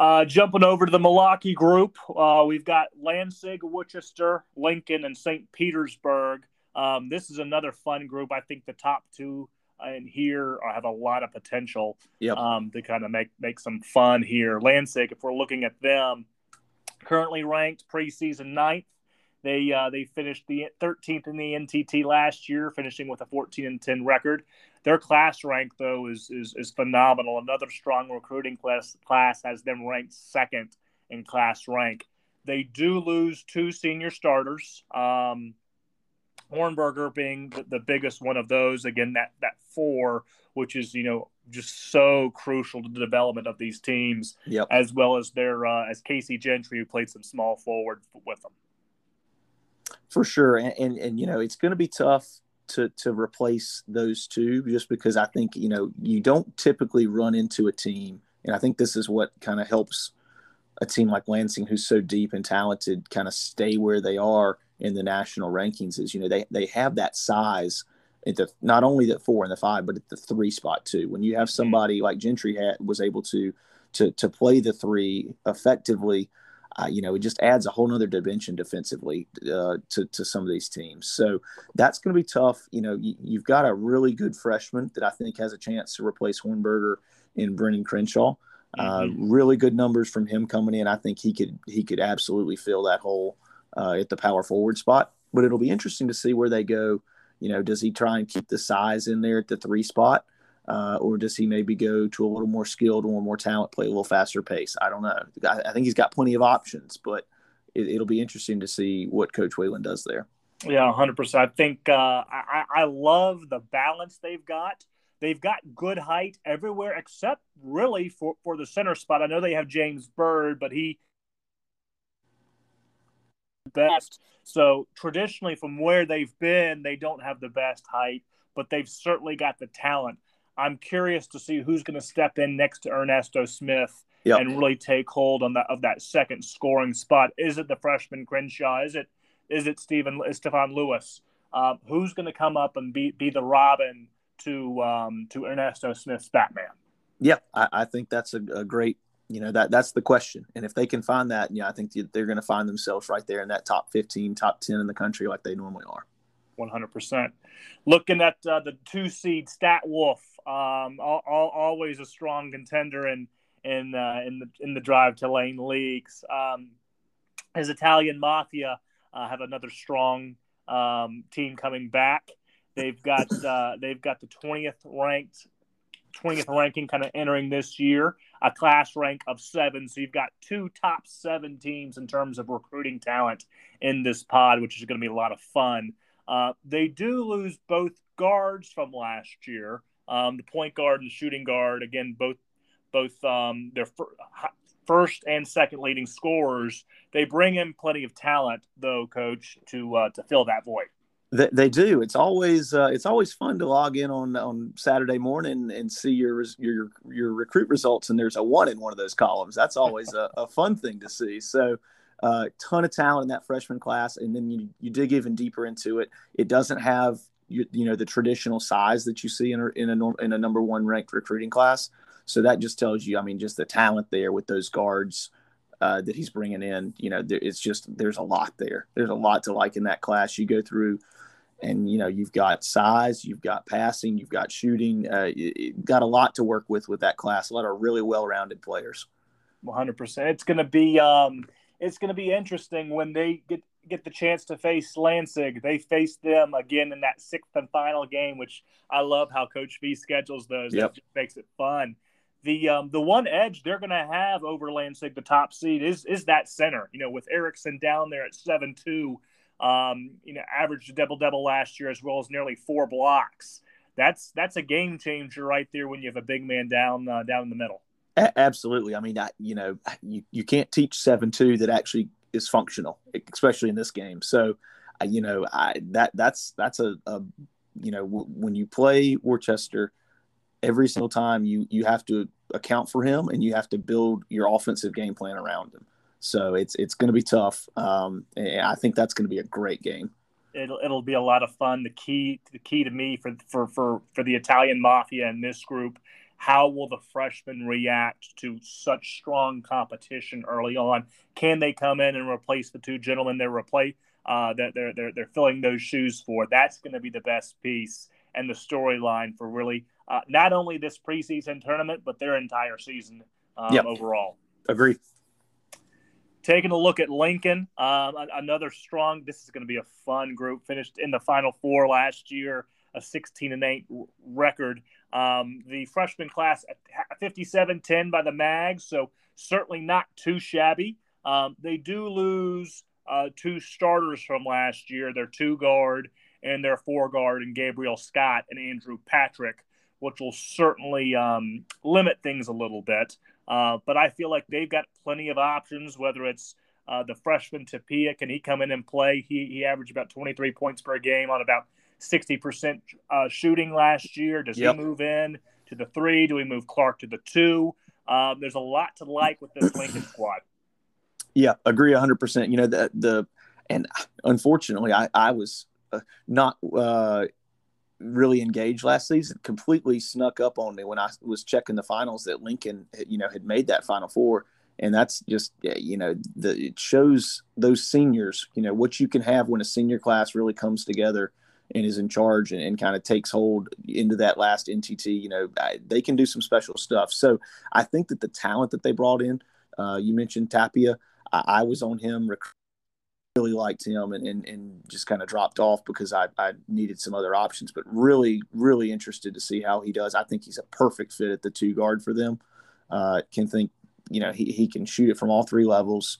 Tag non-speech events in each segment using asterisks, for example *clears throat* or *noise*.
Uh, jumping over to the Milwaukee group, uh, we've got Lansing, Worcester, Lincoln, and St. Petersburg. Um, this is another fun group. I think the top two in here have a lot of potential yep. um, to kind of make make some fun here. Lansing, if we're looking at them, currently ranked preseason ninth. They uh, they finished the 13th in the NTT last year, finishing with a 14 and 10 record. Their class rank though is is, is phenomenal. Another strong recruiting class class has them ranked second in class rank. They do lose two senior starters. Um, Hornberger being the, the, biggest one of those. Again, that that four, which is you know just so crucial to the development of these teams, yep. as well as their uh, as Casey Gentry, who played some small forward with them. For sure, and and, and you know it's going to be tough to to replace those two, just because I think you know you don't typically run into a team, and I think this is what kind of helps a team like Lansing, who's so deep and talented, kind of stay where they are in the national rankings is you know they they have that size at the not only the four and the five but at the three spot too when you have mm-hmm. somebody like gentry had was able to to to play the three effectively uh, you know it just adds a whole nother dimension defensively uh, to, to some of these teams so that's going to be tough you know you, have got a really good freshman that i think has a chance to replace hornberger in brennan crenshaw uh, mm-hmm. really good numbers from him coming in i think he could he could absolutely fill that hole uh, at the power forward spot. But it'll be interesting to see where they go. You know, does he try and keep the size in there at the three spot? Uh, or does he maybe go to a little more skilled, or more talent, play a little faster pace? I don't know. I, I think he's got plenty of options, but it, will be interesting to see what Coach Whalen does there. Yeah, hundred percent. I think uh, I, I love the balance they've got. They've got good height everywhere except really for, for the center spot. I know they have James Bird, but he best. So traditionally, from where they've been, they don't have the best height, but they've certainly got the talent. I'm curious to see who's going to step in next to Ernesto Smith yep. and really take hold on that of that second scoring spot. Is it the freshman Crenshaw? Is it is it Stephen Stefan Lewis? Uh, who's going to come up and be be the Robin to um, to Ernesto Smith's Batman? Yeah, I, I think that's a, a, great you know that that's the question and if they can find that yeah i think they're going to find themselves right there in that top 15 top 10 in the country like they normally are 100% looking at uh, the two seed stat wolf um, all, all, always a strong contender in in uh, in the in the drive to lane leagues um, as italian mafia uh, have another strong um, team coming back they've got uh, they've got the 20th ranked 20th ranking kind of entering this year, a class rank of seven. So you've got two top seven teams in terms of recruiting talent in this pod, which is going to be a lot of fun. Uh, they do lose both guards from last year, um, the point guard and the shooting guard. Again, both both um, their fir- first and second leading scorers. They bring in plenty of talent, though, coach, to uh, to fill that void. They, they do. It's always uh, it's always fun to log in on on Saturday morning and see your your your recruit results, and there's a one in one of those columns. That's always a, a fun thing to see. So, a uh, ton of talent in that freshman class, and then you you dig even deeper into it. It doesn't have you, you know the traditional size that you see in a, in a in a number one ranked recruiting class. So that just tells you, I mean, just the talent there with those guards. Uh, that he's bringing in. You know, there, it's just there's a lot there. There's a lot to like in that class. You go through and you know you've got size, you've got passing, you've got shooting. Uh, you, got a lot to work with with that class. A lot of really well-rounded players. 100. percent It's going to be um, it's going to be interesting when they get get the chance to face Lansing. They face them again in that sixth and final game, which I love how Coach V schedules those. Yep. That just makes it fun. The um, the one edge they're going to have over Lansing, the top seed, is is that center. You know, with Erickson down there at seven two um, you know, averaged a double double last year as well as nearly four blocks. That's that's a game changer right there when you have a big man down uh, down in the middle. A- absolutely. I mean, I, you know, you, you can't teach seven two that actually is functional, especially in this game. So, you know, I that that's that's a, a you know w- when you play Worcester, every single time you you have to account for him and you have to build your offensive game plan around him. So it's it's going to be tough. Um, and I think that's going to be a great game. It'll it'll be a lot of fun. The key the key to me for for for for the Italian mafia and this group how will the freshmen react to such strong competition early on? Can they come in and replace the two gentlemen they're replace uh, that they're, they're they're filling those shoes for? That's going to be the best piece and the storyline for really uh, not only this preseason tournament but their entire season um, yep. overall. Agree. Taking a look at Lincoln, um, another strong. This is going to be a fun group. Finished in the Final Four last year, a 16 and 8 record. Um, the freshman class at 57-10 by the Mags, so certainly not too shabby. Um, they do lose uh, two starters from last year. Their two guard and their four guard, and Gabriel Scott and Andrew Patrick, which will certainly um, limit things a little bit. Uh, but I feel like they've got plenty of options, whether it's uh, the freshman Tapia, can he come in and play? He, he averaged about 23 points per game on about 60% uh, shooting last year. Does yep. he move in to the three? Do we move Clark to the two? Um, there's a lot to like with this Lincoln *clears throat* squad. Yeah, agree 100%. You know, the, the and unfortunately, I, I was uh, not uh, really engaged last season. Completely snuck up on me when I was checking the finals that Lincoln, you know, had made that Final Four, and that's just you know the it shows those seniors, you know, what you can have when a senior class really comes together and is in charge and, and kind of takes hold into that last NTT. You know, they can do some special stuff. So I think that the talent that they brought in, uh, you mentioned Tapia. I, I was on him. Rec- really liked him and, and, and just kind of dropped off because I, I needed some other options, but really, really interested to see how he does. I think he's a perfect fit at the two guard for them. Uh, can think, you know, he, he can shoot it from all three levels.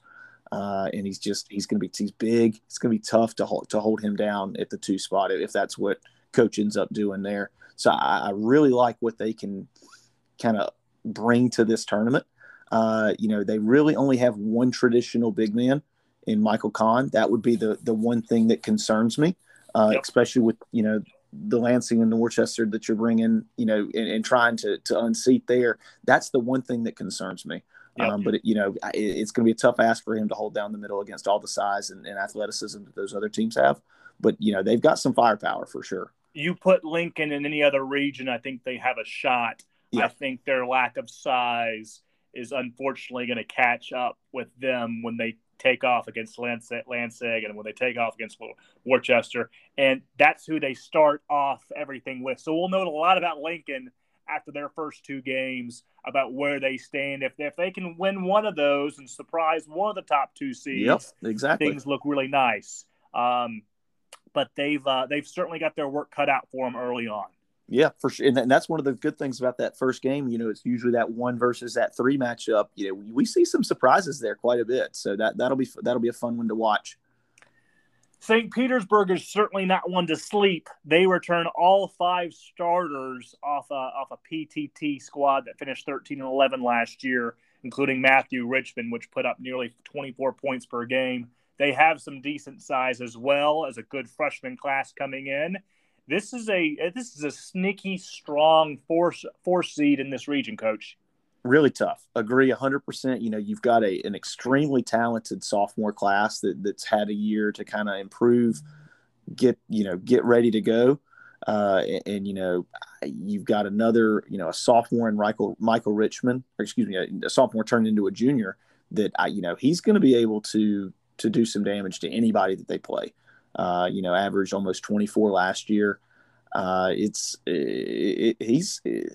Uh, and he's just, he's going to be, he's big. It's going to be tough to hold, to hold him down at the two spot if that's what coach ends up doing there. So I, I really like what they can kind of bring to this tournament. Uh, you know, they really only have one traditional big man in Michael Kahn. That would be the the one thing that concerns me, uh, yep. especially with you know the Lansing and the Worcester that you're bringing, you know, and, and, trying to to unseat there. That's the one thing that concerns me. Yep. Um, but it, you know, it, it's going to be a tough ask for him to hold down the middle against all the size and, and athleticism that those other teams have. But you know, they've got some firepower for sure. You put Lincoln in any other region, I think they have a shot. I think their lack of size is unfortunately going to catch up with them when they take off against Lansing, and when they take off against Worcester. And that's who they start off everything with. So we'll know a lot about Lincoln after their first two games about where they stand. If, if they can win one of those and surprise one of the top two seeds, yep, exactly. things look really nice. Um, but they've uh, they've certainly got their work cut out for them early on. Yeah, for sure. And that's one of the good things about that first game. You know, it's usually that one versus that three matchup. You know, we see some surprises there quite a bit. So that that'll be that'll be a fun one to watch. St. Petersburg is certainly not one to sleep. They return all five starters off a, off a PTT squad that finished 13 and 11 last year, including Matthew Richmond, which put up nearly 24 points per game. They have some decent size as well as a good freshman class coming in this is a this is a sneaky strong force four seed in this region, coach. Really tough. Agree 100%. You know, you've got a an extremely talented sophomore class that that's had a year to kind of improve, get, you know, get ready to go. Uh, and, and, you know, you've got another, you know, a sophomore in Michael Michael Richmond, or excuse me, a, a sophomore turned into a junior that I, you know, he's going to be able to to do some damage to anybody that they play. Uh, you know, averaged almost 24 last year. Uh, it's it, it, he's it,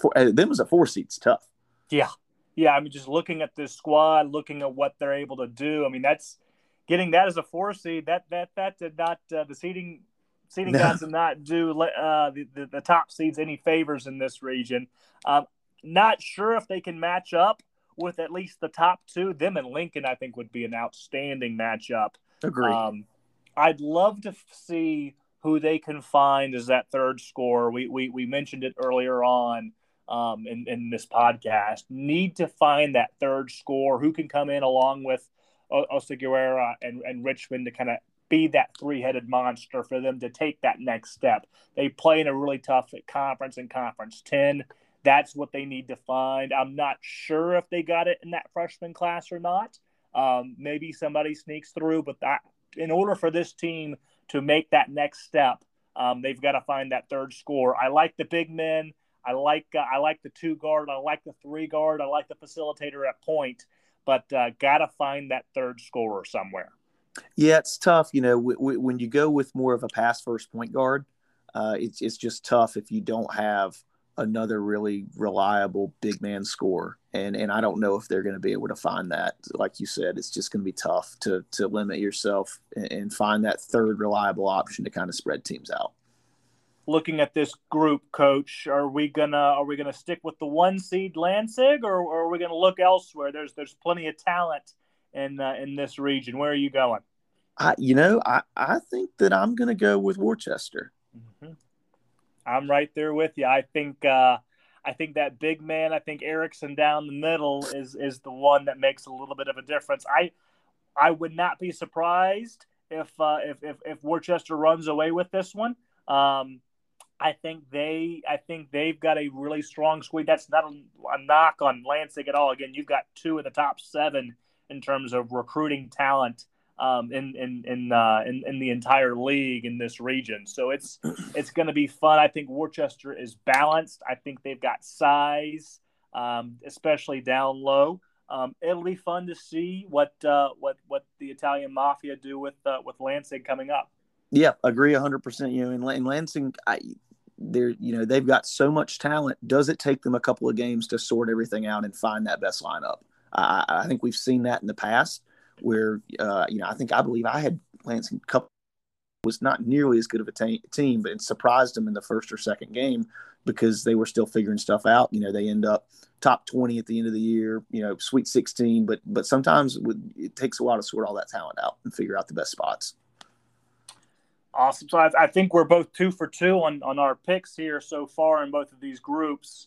for, uh, them as a four seat's tough. Yeah, yeah. I mean, just looking at this squad, looking at what they're able to do. I mean, that's getting that as a four seed. That that that did not uh, the seeding seeding guys did not do uh, the, the, the top seeds any favors in this region. Um, not sure if they can match up with at least the top two. Them and Lincoln, I think, would be an outstanding matchup. Agree. Um, I'd love to see who they can find as that third scorer. We, we, we mentioned it earlier on um, in, in this podcast. Need to find that third score who can come in along with Oseguera and, and Richmond to kind of be that three headed monster for them to take that next step. They play in a really tough conference in Conference 10. That's what they need to find. I'm not sure if they got it in that freshman class or not. Um, maybe somebody sneaks through, but that in order for this team to make that next step, um, they've got to find that third score. I like the big men. I like uh, I like the two guard. I like the three guard. I like the facilitator at point, but uh, gotta find that third scorer somewhere. Yeah, it's tough. You know, w- w- when you go with more of a pass first point guard, uh, it's it's just tough if you don't have another really reliable big man score. And and I don't know if they're going to be able to find that. Like you said, it's just going to be tough to to limit yourself and, and find that third reliable option to kind of spread teams out. Looking at this group, coach, are we gonna are we gonna stick with the one seed Lansing, or, or are we gonna look elsewhere? There's there's plenty of talent in uh, in this region. Where are you going? I, you know, I, I think that I'm going to go with Worcester. Mm-hmm. I'm right there with you. I think uh, I think that big man, I think Erickson down the middle is is the one that makes a little bit of a difference. I I would not be surprised if uh, if, if if Worcester runs away with this one. Um, I think they I think they've got a really strong squad. That's not a, a knock on Lansing at all. Again, you've got two of the top seven in terms of recruiting talent um, in in in, uh, in, in the entire league in this region. So it's *clears throat* it's going to be fun. I think Worcester is balanced. I think they've got size, um, especially down low. Um, it'll be fun to see what uh, what what the Italian Mafia do with uh, with Lansing coming up. Yeah, agree hundred percent. You know, in, in Lansing, I, they're you know they've got so much talent. Does it take them a couple of games to sort everything out and find that best lineup? I, I think we've seen that in the past where uh, you know I think I believe I had Lansing couple was not nearly as good of a t- team, but it surprised them in the first or second game because they were still figuring stuff out. You know, they end up top twenty at the end of the year. You know, Sweet Sixteen, but but sometimes it takes a while to sort all that talent out and figure out the best spots. Awesome. So I, I think we're both two for two on on our picks here so far in both of these groups.